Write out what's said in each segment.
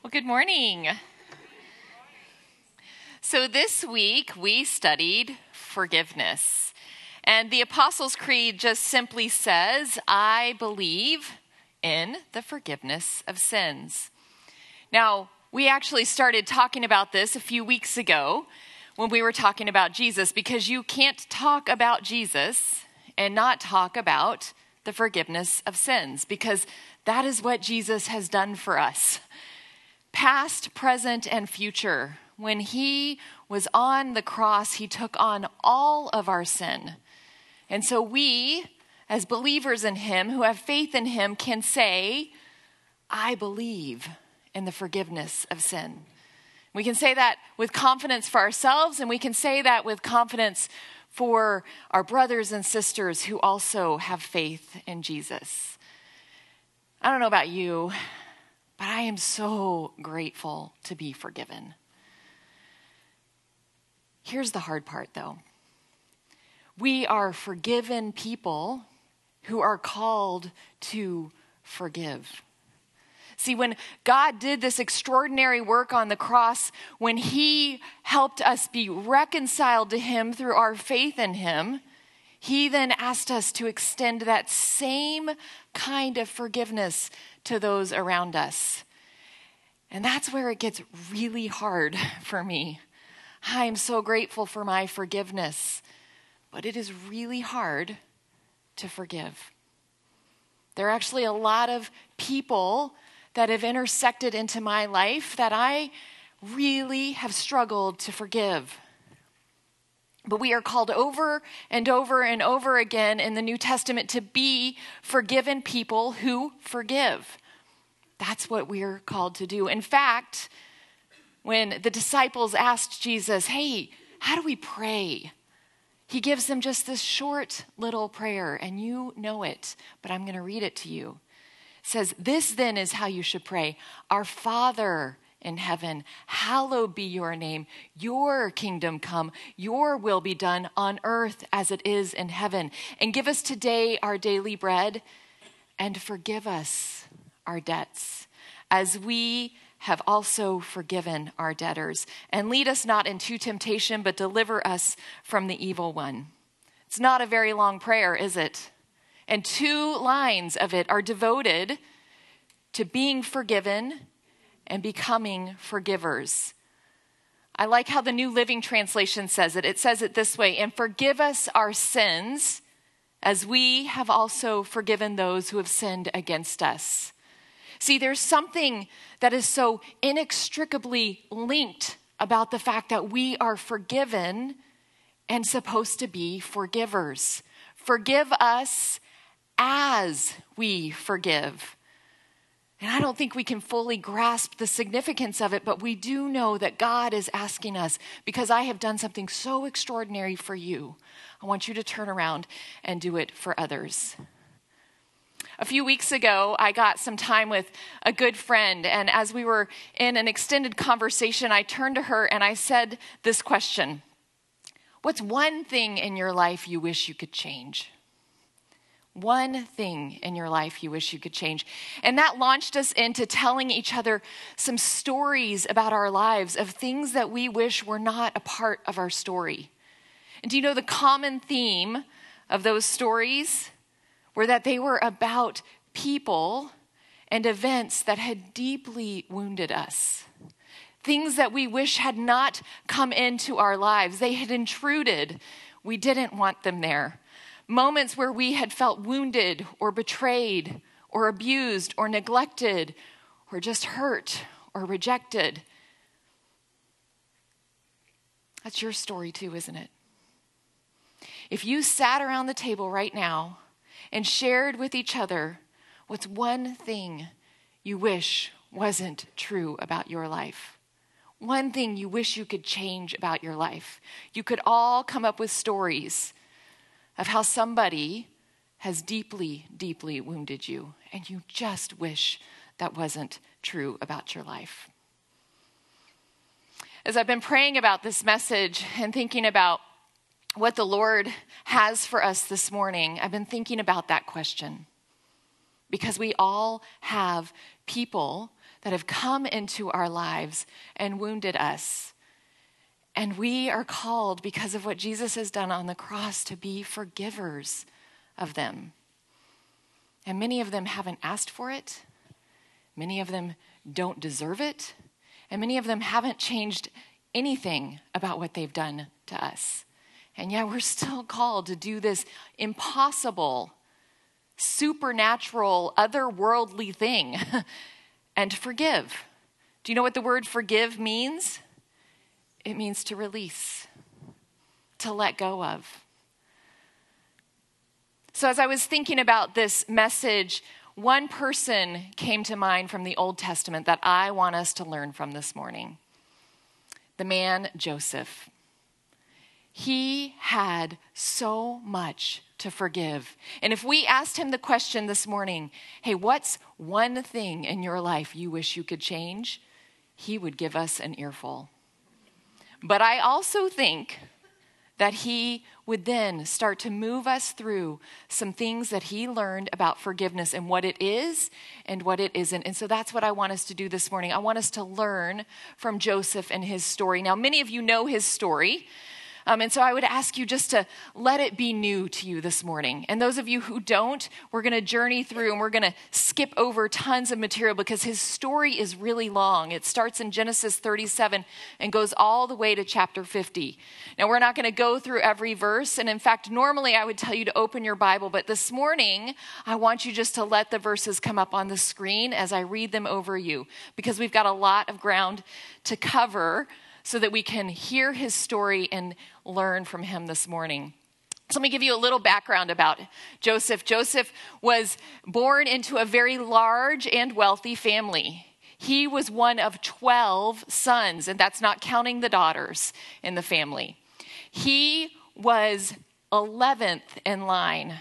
Well, good morning. So, this week we studied forgiveness. And the Apostles' Creed just simply says, I believe in the forgiveness of sins. Now, we actually started talking about this a few weeks ago when we were talking about Jesus, because you can't talk about Jesus and not talk about the forgiveness of sins, because that is what Jesus has done for us past, present, and future. When he was on the cross, he took on all of our sin. And so we, as believers in him, who have faith in him, can say, I believe in the forgiveness of sin. We can say that with confidence for ourselves, and we can say that with confidence for our brothers and sisters who also have faith in Jesus. I don't know about you, but I am so grateful to be forgiven. Here's the hard part, though we are forgiven people who are called to forgive. See, when God did this extraordinary work on the cross, when He helped us be reconciled to Him through our faith in Him, He then asked us to extend that same kind of forgiveness to those around us. And that's where it gets really hard for me. I'm so grateful for my forgiveness, but it is really hard to forgive. There are actually a lot of people that have intersected into my life that I really have struggled to forgive. But we are called over and over and over again in the New Testament to be forgiven people who forgive. That's what we're called to do. In fact, when the disciples asked Jesus, Hey, how do we pray? He gives them just this short little prayer, and you know it, but I'm going to read it to you. It says, This then is how you should pray Our Father in heaven, hallowed be your name. Your kingdom come, your will be done on earth as it is in heaven. And give us today our daily bread, and forgive us our debts, as we have also forgiven our debtors. And lead us not into temptation, but deliver us from the evil one. It's not a very long prayer, is it? And two lines of it are devoted to being forgiven and becoming forgivers. I like how the New Living Translation says it. It says it this way And forgive us our sins as we have also forgiven those who have sinned against us. See, there's something that is so inextricably linked about the fact that we are forgiven and supposed to be forgivers. Forgive us as we forgive. And I don't think we can fully grasp the significance of it, but we do know that God is asking us because I have done something so extraordinary for you. I want you to turn around and do it for others. A few weeks ago, I got some time with a good friend, and as we were in an extended conversation, I turned to her and I said this question What's one thing in your life you wish you could change? One thing in your life you wish you could change. And that launched us into telling each other some stories about our lives of things that we wish were not a part of our story. And do you know the common theme of those stories? were that they were about people and events that had deeply wounded us. Things that we wish had not come into our lives. They had intruded. We didn't want them there. Moments where we had felt wounded or betrayed or abused or neglected or just hurt or rejected. That's your story too, isn't it? If you sat around the table right now and shared with each other what's one thing you wish wasn't true about your life. One thing you wish you could change about your life. You could all come up with stories of how somebody has deeply, deeply wounded you, and you just wish that wasn't true about your life. As I've been praying about this message and thinking about what the Lord has for us this morning, I've been thinking about that question because we all have people that have come into our lives and wounded us. And we are called, because of what Jesus has done on the cross, to be forgivers of them. And many of them haven't asked for it, many of them don't deserve it, and many of them haven't changed anything about what they've done to us. And yet we're still called to do this impossible, supernatural, otherworldly thing and forgive. Do you know what the word forgive means? It means to release, to let go of. So, as I was thinking about this message, one person came to mind from the Old Testament that I want us to learn from this morning the man Joseph. He had so much to forgive. And if we asked him the question this morning, hey, what's one thing in your life you wish you could change? He would give us an earful. But I also think that he would then start to move us through some things that he learned about forgiveness and what it is and what it isn't. And so that's what I want us to do this morning. I want us to learn from Joseph and his story. Now, many of you know his story. Um, and so I would ask you just to let it be new to you this morning. And those of you who don't, we're going to journey through and we're going to skip over tons of material because his story is really long. It starts in Genesis 37 and goes all the way to chapter 50. Now, we're not going to go through every verse. And in fact, normally I would tell you to open your Bible, but this morning I want you just to let the verses come up on the screen as I read them over you because we've got a lot of ground to cover so that we can hear his story and learn from him this morning. So let me give you a little background about Joseph. Joseph was born into a very large and wealthy family. He was one of 12 sons, and that's not counting the daughters in the family. He was 11th in line.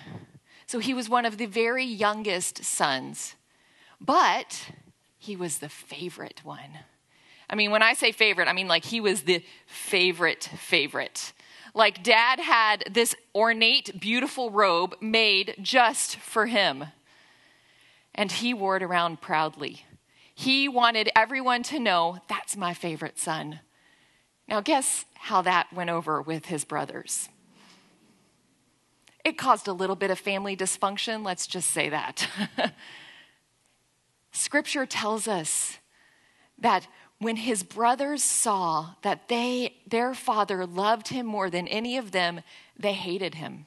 So he was one of the very youngest sons, but he was the favorite one. I mean, when I say favorite, I mean like he was the favorite favorite. Like dad had this ornate, beautiful robe made just for him. And he wore it around proudly. He wanted everyone to know that's my favorite son. Now, guess how that went over with his brothers? It caused a little bit of family dysfunction, let's just say that. Scripture tells us that when his brothers saw that they, their father loved him more than any of them, they hated him.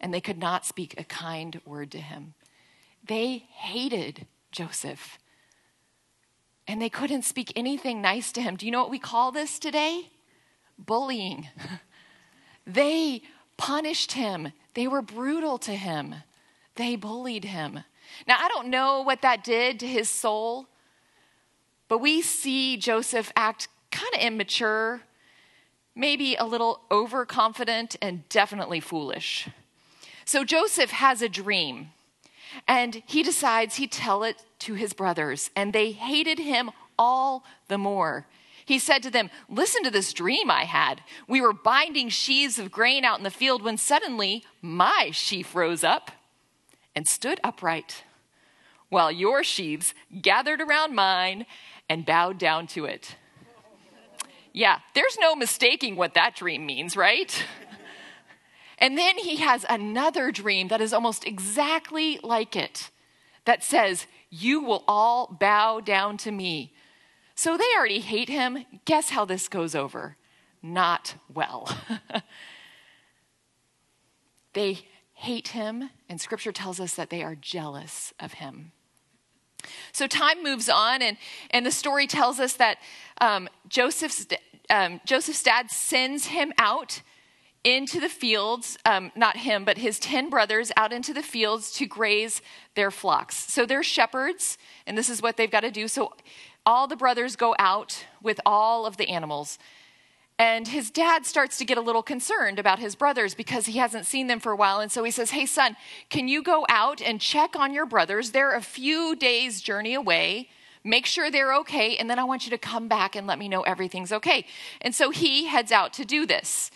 And they could not speak a kind word to him. They hated Joseph. And they couldn't speak anything nice to him. Do you know what we call this today? Bullying. they punished him, they were brutal to him, they bullied him. Now, I don't know what that did to his soul. But we see Joseph act kind of immature, maybe a little overconfident, and definitely foolish. So Joseph has a dream, and he decides he'd tell it to his brothers, and they hated him all the more. He said to them, Listen to this dream I had. We were binding sheaves of grain out in the field when suddenly my sheaf rose up and stood upright, while your sheaves gathered around mine and bowed down to it. Yeah, there's no mistaking what that dream means, right? and then he has another dream that is almost exactly like it that says, You will all bow down to me. So they already hate him. Guess how this goes over? Not well. they hate him, and scripture tells us that they are jealous of him. So time moves on, and, and the story tells us that um, Joseph's, um, Joseph's dad sends him out into the fields, um, not him, but his 10 brothers out into the fields to graze their flocks. So they're shepherds, and this is what they've got to do. So all the brothers go out with all of the animals. And his dad starts to get a little concerned about his brothers because he hasn't seen them for a while. And so he says, Hey, son, can you go out and check on your brothers? They're a few days' journey away. Make sure they're okay. And then I want you to come back and let me know everything's okay. And so he heads out to do this.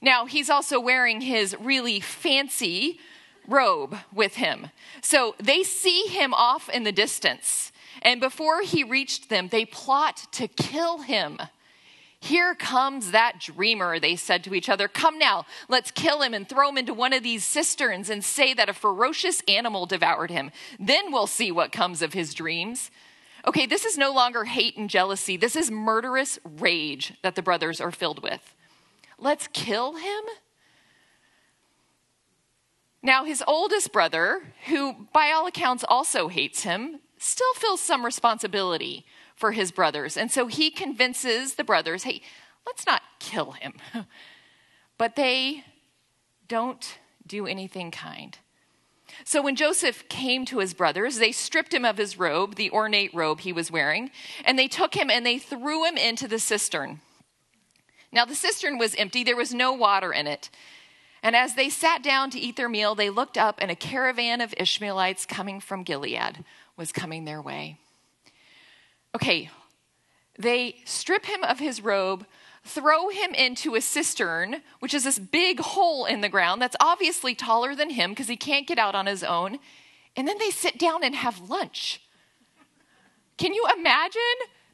Now, he's also wearing his really fancy robe with him. So they see him off in the distance. And before he reached them, they plot to kill him. Here comes that dreamer, they said to each other. Come now, let's kill him and throw him into one of these cisterns and say that a ferocious animal devoured him. Then we'll see what comes of his dreams. Okay, this is no longer hate and jealousy. This is murderous rage that the brothers are filled with. Let's kill him? Now, his oldest brother, who by all accounts also hates him, still feels some responsibility for his brothers. And so he convinces the brothers hey, let's not kill him. but they don't do anything kind. So when Joseph came to his brothers, they stripped him of his robe, the ornate robe he was wearing, and they took him and they threw him into the cistern. Now the cistern was empty, there was no water in it. And as they sat down to eat their meal, they looked up, and a caravan of Ishmaelites coming from Gilead was coming their way. Okay, they strip him of his robe, throw him into a cistern, which is this big hole in the ground that's obviously taller than him because he can't get out on his own, and then they sit down and have lunch. Can you imagine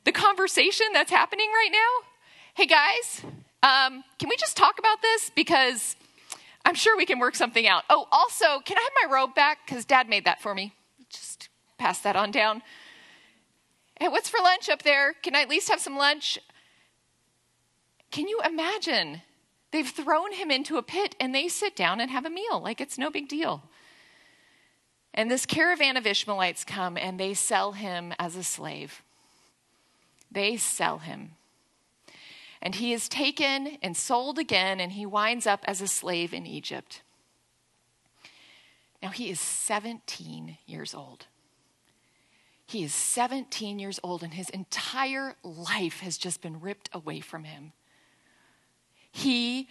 the conversation that's happening right now? Hey guys, um, can we just talk about this? Because I'm sure we can work something out. Oh, also, can I have my robe back? Because dad made that for me. Just pass that on down. Hey, what's for lunch up there? Can I at least have some lunch? Can you imagine? They've thrown him into a pit and they sit down and have a meal like it's no big deal. And this caravan of Ishmaelites come and they sell him as a slave. They sell him. And he is taken and sold again, and he winds up as a slave in Egypt. Now he is 17 years old. He is 17 years old, and his entire life has just been ripped away from him. He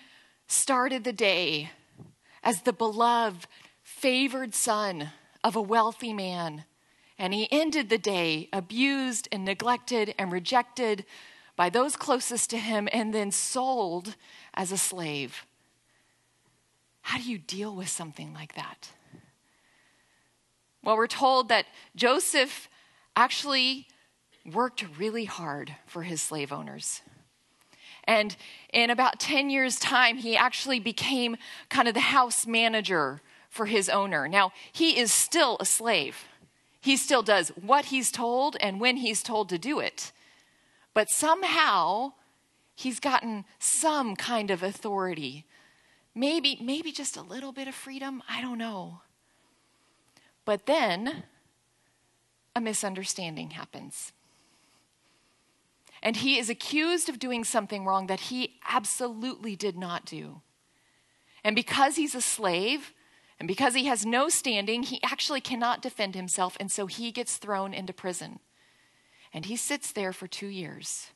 started the day as the beloved, favored son of a wealthy man, and he ended the day abused and neglected and rejected by those closest to him and then sold as a slave. How do you deal with something like that? Well, we're told that Joseph actually worked really hard for his slave owners. And in about 10 years' time, he actually became kind of the house manager for his owner. Now, he is still a slave. He still does what he's told and when he's told to do it. But somehow he's gotten some kind of authority. Maybe, maybe just a little bit of freedom. I don't know. But then a misunderstanding happens. And he is accused of doing something wrong that he absolutely did not do. And because he's a slave, and because he has no standing, he actually cannot defend himself, and so he gets thrown into prison and he sits there for two years.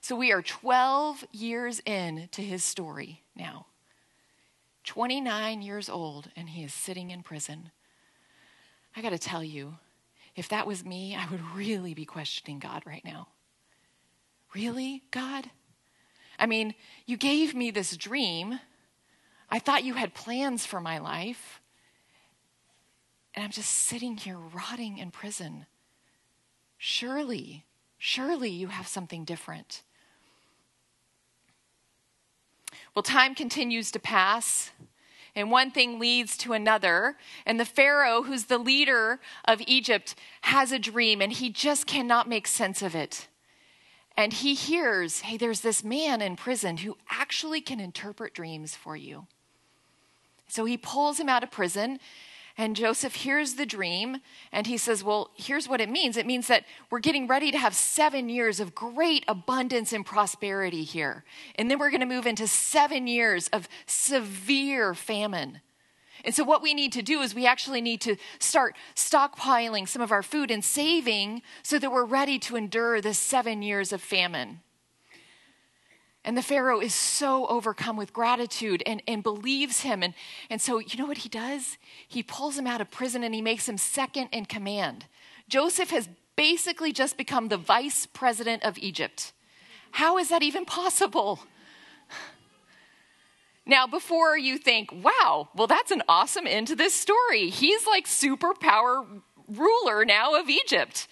So we are 12 years in to his story now. 29 years old, and he is sitting in prison. I got to tell you, if that was me, I would really be questioning God right now. Really, God? I mean, you gave me this dream. I thought you had plans for my life. And I'm just sitting here rotting in prison. Surely, surely you have something different. Well, time continues to pass, and one thing leads to another. And the Pharaoh, who's the leader of Egypt, has a dream, and he just cannot make sense of it. And he hears, hey, there's this man in prison who actually can interpret dreams for you. So he pulls him out of prison and Joseph hears the dream and he says, Well, here's what it means it means that we're getting ready to have seven years of great abundance and prosperity here. And then we're going to move into seven years of severe famine. And so, what we need to do is we actually need to start stockpiling some of our food and saving so that we're ready to endure the seven years of famine. And the Pharaoh is so overcome with gratitude and, and believes him. And, and so, you know what he does? He pulls him out of prison and he makes him second in command. Joseph has basically just become the vice president of Egypt. How is that even possible? Now, before you think, wow, well, that's an awesome end to this story. He's like superpower ruler now of Egypt.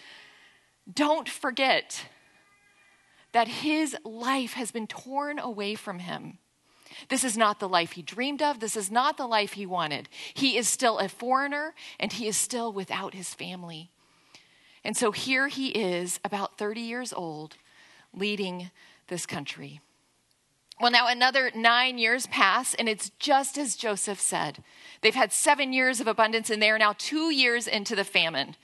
don't forget that his life has been torn away from him. This is not the life he dreamed of. This is not the life he wanted. He is still a foreigner and he is still without his family. And so here he is, about 30 years old, leading this country. Well, now another nine years pass, and it's just as Joseph said. They've had seven years of abundance, and they are now two years into the famine.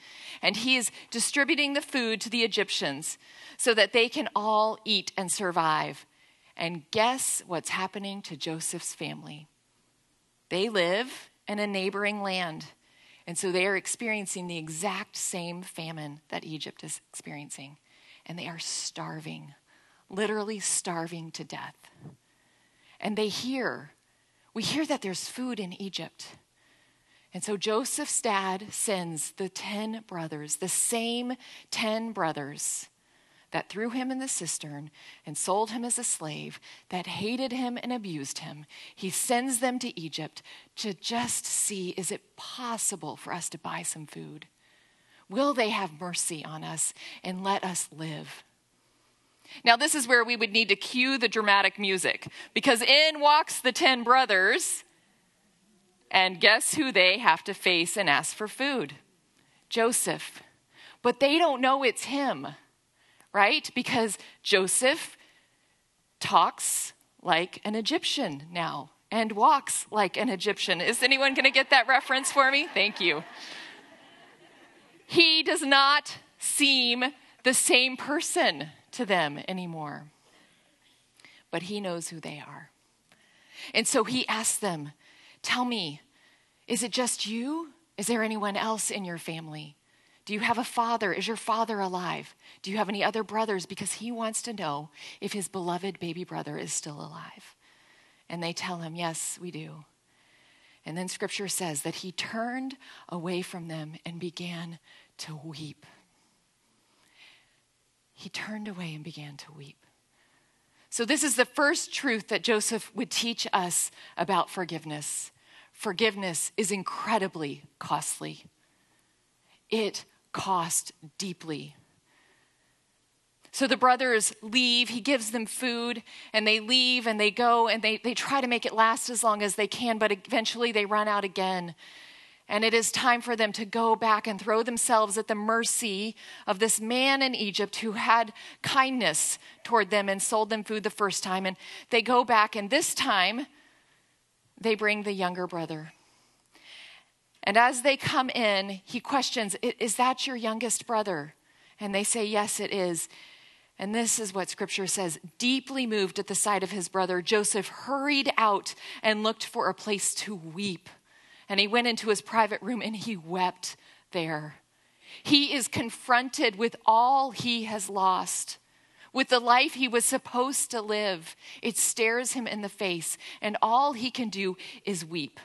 And he is distributing the food to the Egyptians so that they can all eat and survive. And guess what's happening to Joseph's family? They live in a neighboring land. And so they are experiencing the exact same famine that Egypt is experiencing. And they are starving, literally starving to death. And they hear, we hear that there's food in Egypt. And so Joseph's dad sends the 10 brothers, the same 10 brothers that threw him in the cistern and sold him as a slave, that hated him and abused him, he sends them to Egypt to just see is it possible for us to buy some food? Will they have mercy on us and let us live? Now, this is where we would need to cue the dramatic music because in walks the 10 brothers, and guess who they have to face and ask for food? Joseph. But they don't know it's him right? Because Joseph talks like an Egyptian now and walks like an Egyptian. Is anyone going to get that reference for me? Thank you. He does not seem the same person to them anymore, but he knows who they are. And so he asks them, Tell me, is it just you? Is there anyone else in your family? Do you have a father? Is your father alive? Do you have any other brothers? Because he wants to know if his beloved baby brother is still alive. And they tell him, Yes, we do. And then scripture says that he turned away from them and began to weep. He turned away and began to weep. So, this is the first truth that Joseph would teach us about forgiveness. Forgiveness is incredibly costly. It cost deeply. So the brothers leave, he gives them food, and they leave and they go and they, they try to make it last as long as they can, but eventually they run out again. And it is time for them to go back and throw themselves at the mercy of this man in Egypt who had kindness toward them and sold them food the first time. And they go back, and this time they bring the younger brother. And as they come in, he questions, Is that your youngest brother? And they say, Yes, it is. And this is what scripture says deeply moved at the sight of his brother, Joseph hurried out and looked for a place to weep. And he went into his private room and he wept there. He is confronted with all he has lost, with the life he was supposed to live. It stares him in the face, and all he can do is weep.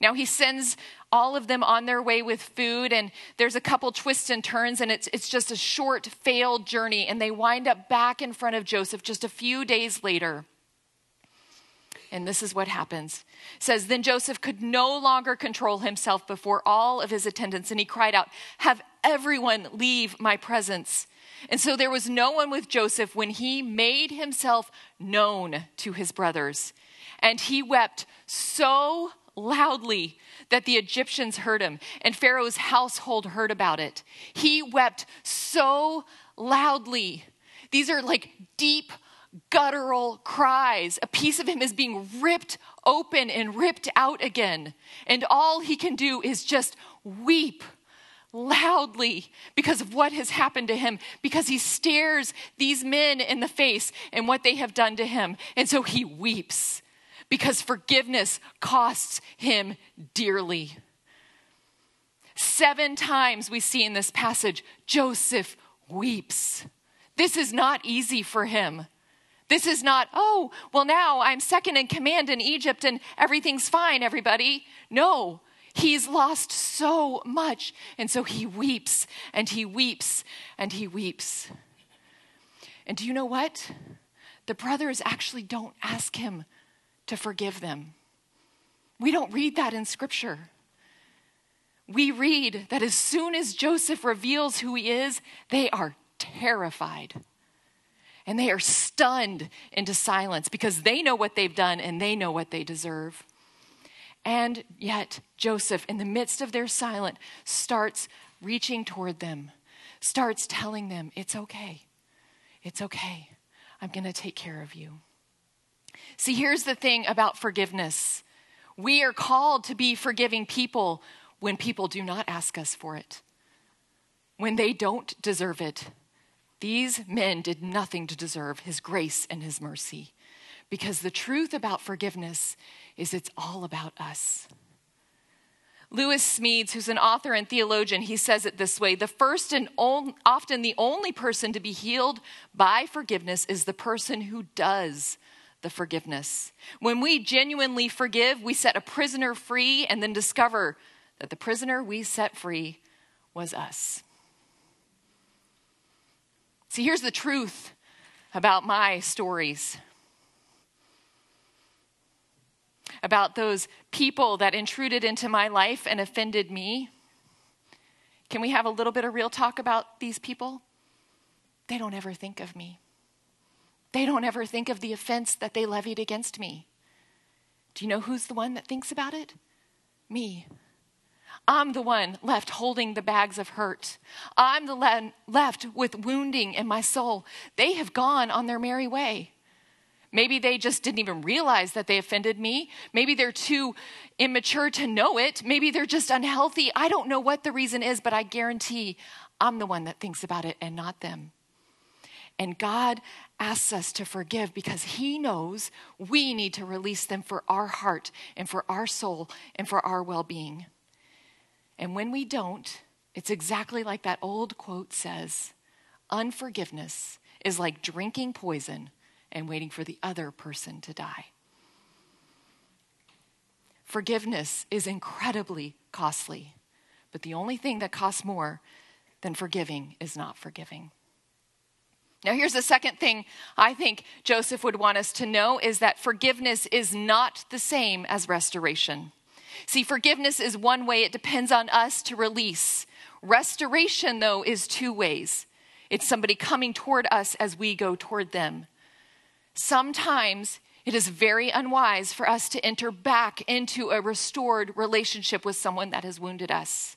Now he sends all of them on their way with food, and there's a couple twists and turns, and it's, it's just a short, failed journey, and they wind up back in front of Joseph just a few days later. And this is what happens. It says, Then Joseph could no longer control himself before all of his attendants, and he cried out, Have everyone leave my presence. And so there was no one with Joseph when he made himself known to his brothers. And he wept so loudly that the Egyptians heard him, and Pharaoh's household heard about it. He wept so loudly. These are like deep, guttural cries. A piece of him is being ripped open and ripped out again. And all he can do is just weep loudly because of what has happened to him, because he stares these men in the face and what they have done to him. And so he weeps because forgiveness costs him dearly. Seven times we see in this passage, Joseph weeps. This is not easy for him. This is not, oh, well, now I'm second in command in Egypt and everything's fine, everybody. No, he's lost so much. And so he weeps and he weeps and he weeps. And do you know what? The brothers actually don't ask him to forgive them. We don't read that in Scripture. we read that as soon as Joseph reveals who he is, they are terrified. And they are stunned into silence because they know what they've done and they know what they deserve. And yet, Joseph, in the midst of their silence, starts reaching toward them, starts telling them, It's okay. It's okay. I'm going to take care of you. See, here's the thing about forgiveness we are called to be forgiving people when people do not ask us for it, when they don't deserve it. These men did nothing to deserve his grace and his mercy. Because the truth about forgiveness is it's all about us. Lewis Smedes, who's an author and theologian, he says it this way The first and on, often the only person to be healed by forgiveness is the person who does the forgiveness. When we genuinely forgive, we set a prisoner free and then discover that the prisoner we set free was us. See, here's the truth about my stories about those people that intruded into my life and offended me. Can we have a little bit of real talk about these people? They don't ever think of me. They don't ever think of the offense that they levied against me. Do you know who's the one that thinks about it? Me. I'm the one left holding the bags of hurt. I'm the le- left with wounding in my soul. They have gone on their merry way. Maybe they just didn't even realize that they offended me. Maybe they're too immature to know it. Maybe they're just unhealthy. I don't know what the reason is, but I guarantee I'm the one that thinks about it and not them. And God asks us to forgive because He knows we need to release them for our heart and for our soul and for our well being. And when we don't, it's exactly like that old quote says unforgiveness is like drinking poison and waiting for the other person to die. Forgiveness is incredibly costly, but the only thing that costs more than forgiving is not forgiving. Now, here's the second thing I think Joseph would want us to know is that forgiveness is not the same as restoration. See, forgiveness is one way, it depends on us to release. Restoration, though, is two ways it's somebody coming toward us as we go toward them. Sometimes it is very unwise for us to enter back into a restored relationship with someone that has wounded us.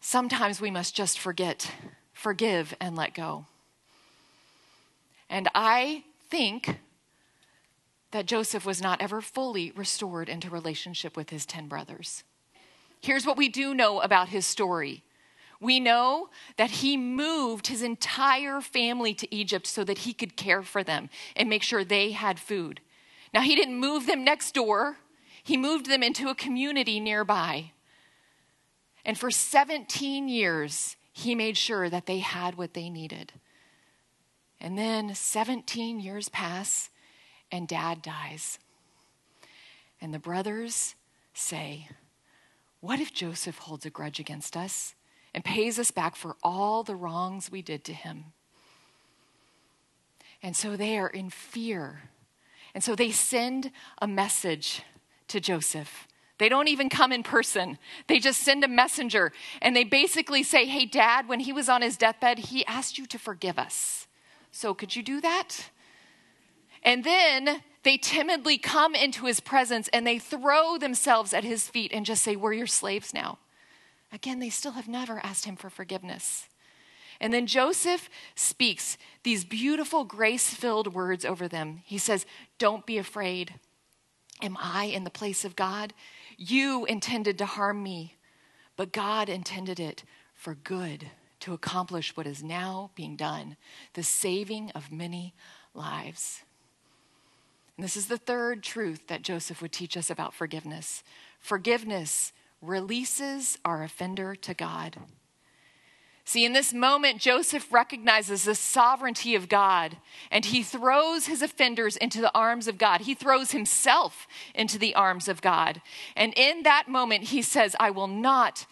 Sometimes we must just forget, forgive, and let go. And I think that Joseph was not ever fully restored into relationship with his 10 brothers. Here's what we do know about his story. We know that he moved his entire family to Egypt so that he could care for them and make sure they had food. Now, he didn't move them next door, he moved them into a community nearby. And for 17 years, he made sure that they had what they needed. And then 17 years pass, and dad dies. And the brothers say, What if Joseph holds a grudge against us and pays us back for all the wrongs we did to him? And so they are in fear. And so they send a message to Joseph. They don't even come in person. They just send a messenger and they basically say, Hey, dad, when he was on his deathbed, he asked you to forgive us. So could you do that? And then they timidly come into his presence and they throw themselves at his feet and just say, We're your slaves now. Again, they still have never asked him for forgiveness. And then Joseph speaks these beautiful, grace filled words over them. He says, Don't be afraid. Am I in the place of God? You intended to harm me, but God intended it for good to accomplish what is now being done the saving of many lives. And this is the third truth that Joseph would teach us about forgiveness. Forgiveness releases our offender to God. See, in this moment, Joseph recognizes the sovereignty of God and he throws his offenders into the arms of God. He throws himself into the arms of God. And in that moment, he says, I will not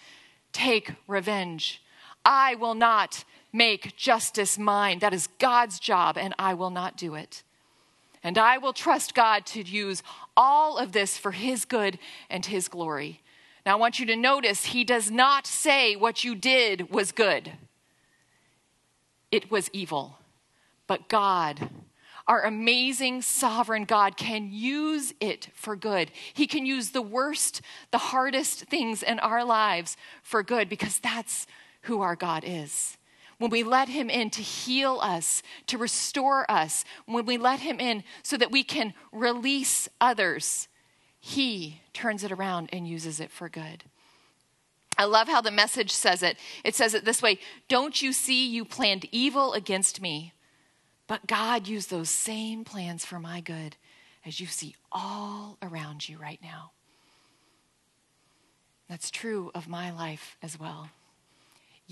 take revenge. I will not make justice mine. That is God's job, and I will not do it. And I will trust God to use all of this for His good and His glory. Now, I want you to notice he does not say what you did was good, it was evil. But God, our amazing sovereign God, can use it for good. He can use the worst, the hardest things in our lives for good because that's who our God is when we let Him in to heal us, to restore us, when we let Him in so that we can release others, He turns it around and uses it for good. I love how the message says it. It says it this way Don't you see you planned evil against me, but God used those same plans for my good as you see all around you right now. That's true of my life as well.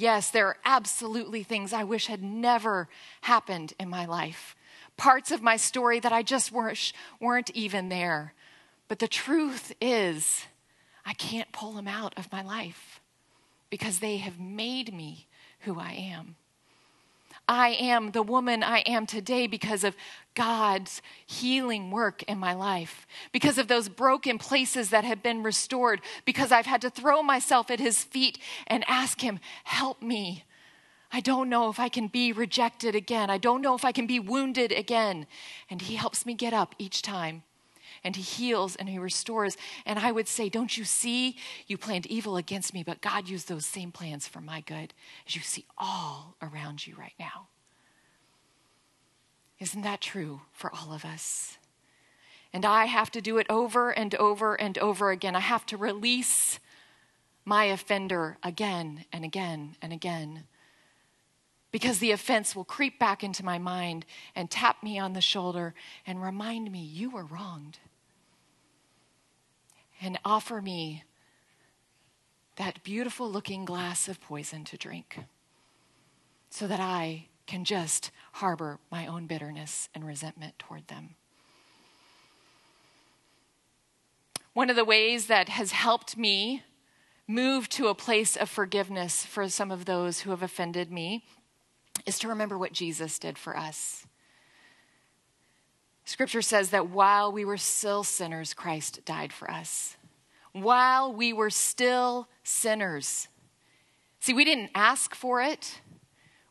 Yes, there are absolutely things I wish had never happened in my life. Parts of my story that I just weren't, weren't even there. But the truth is, I can't pull them out of my life because they have made me who I am. I am the woman I am today because of God's healing work in my life, because of those broken places that have been restored, because I've had to throw myself at His feet and ask Him, Help me. I don't know if I can be rejected again. I don't know if I can be wounded again. And He helps me get up each time and he heals and he restores. And I would say, Don't you see? You planned evil against me, but God used those same plans for my good, as you see all around you right now. Isn't that true for all of us? And I have to do it over and over and over again. I have to release my offender again and again and again. Because the offense will creep back into my mind and tap me on the shoulder and remind me, you were wronged and offer me that beautiful looking glass of poison to drink so that I can just harbor my own bitterness and resentment toward them. One of the ways that has helped me move to a place of forgiveness for some of those who have offended me is to remember what Jesus did for us. Scripture says that while we were still sinners, Christ died for us. While we were still sinners. See, we didn't ask for it,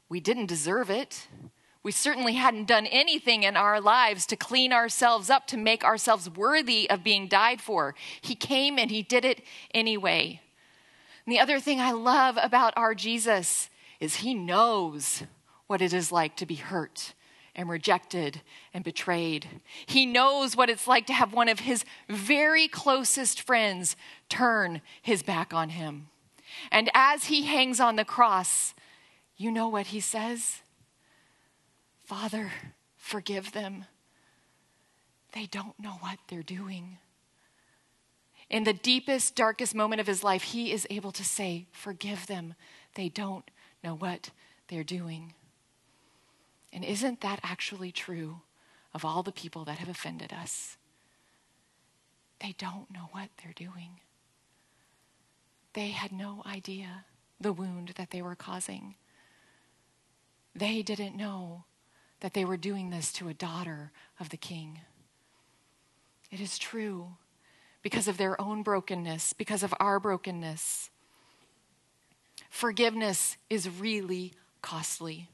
we didn't deserve it. We certainly hadn't done anything in our lives to clean ourselves up, to make ourselves worthy of being died for. He came and He did it anyway. And the other thing I love about our Jesus is He knows what it is like to be hurt and rejected and betrayed. He knows what it's like to have one of his very closest friends turn his back on him. And as he hangs on the cross, you know what he says? Father, forgive them. They don't know what they're doing. In the deepest, darkest moment of his life, he is able to say, Forgive them. They don't know what they're doing. And isn't that actually true of all the people that have offended us? They don't know what they're doing. They had no idea the wound that they were causing. They didn't know that they were doing this to a daughter of the king. It is true because of their own brokenness, because of our brokenness. Forgiveness is really costly.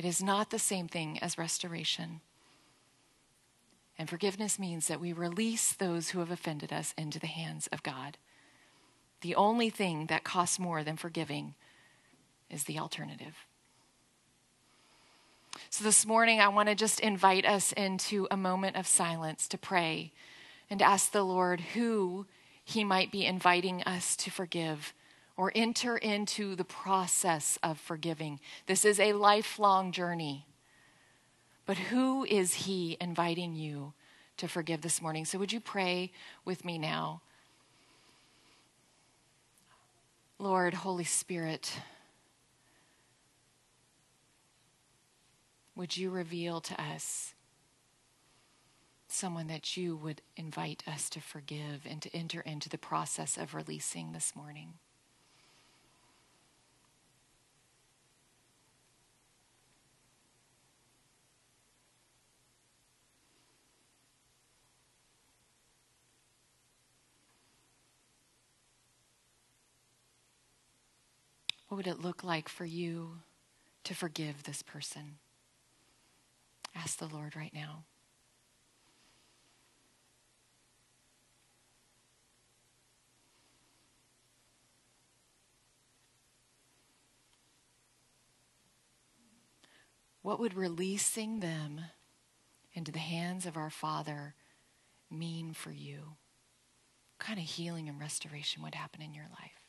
It is not the same thing as restoration. And forgiveness means that we release those who have offended us into the hands of God. The only thing that costs more than forgiving is the alternative. So, this morning, I want to just invite us into a moment of silence to pray and ask the Lord who He might be inviting us to forgive or enter into the process of forgiving. This is a lifelong journey. But who is He inviting you to forgive this morning? So, would you pray with me now? Lord, Holy Spirit, would you reveal to us someone that you would invite us to forgive and to enter into the process of releasing this morning? What would it look like for you to forgive this person? Ask the Lord right now. What would releasing them into the hands of our Father mean for you? What kind of healing and restoration would happen in your life?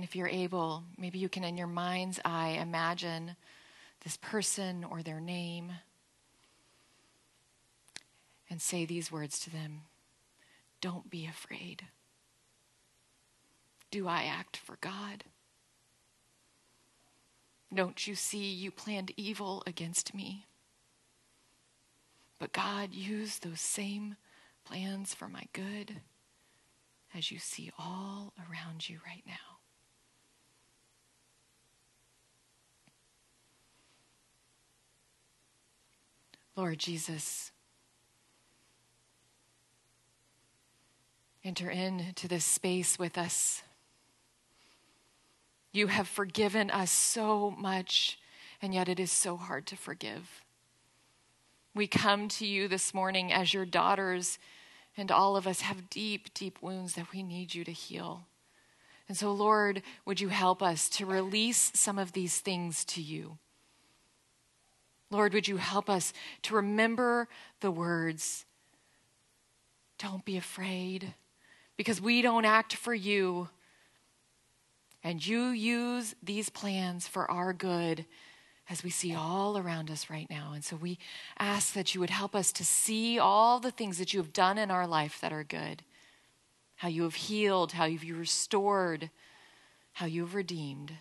And if you're able, maybe you can, in your mind's eye, imagine this person or their name and say these words to them Don't be afraid. Do I act for God? Don't you see you planned evil against me? But God used those same plans for my good as you see all around you right now. Lord Jesus, enter into this space with us. You have forgiven us so much, and yet it is so hard to forgive. We come to you this morning as your daughters, and all of us have deep, deep wounds that we need you to heal. And so, Lord, would you help us to release some of these things to you? Lord, would you help us to remember the words? Don't be afraid, because we don't act for you. And you use these plans for our good as we see all around us right now. And so we ask that you would help us to see all the things that you have done in our life that are good how you have healed, how you've restored, how you've redeemed.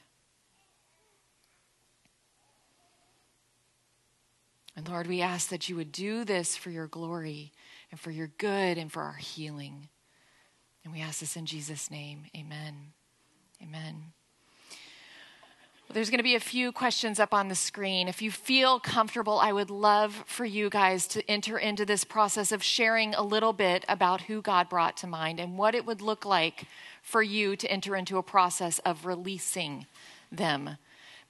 And Lord, we ask that you would do this for your glory and for your good and for our healing. And we ask this in Jesus' name. Amen. Amen. There's going to be a few questions up on the screen. If you feel comfortable, I would love for you guys to enter into this process of sharing a little bit about who God brought to mind and what it would look like for you to enter into a process of releasing them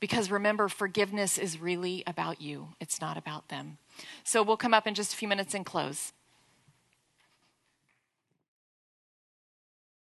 because remember, forgiveness is really about you, it's not about them. So we'll come up in just a few minutes and close.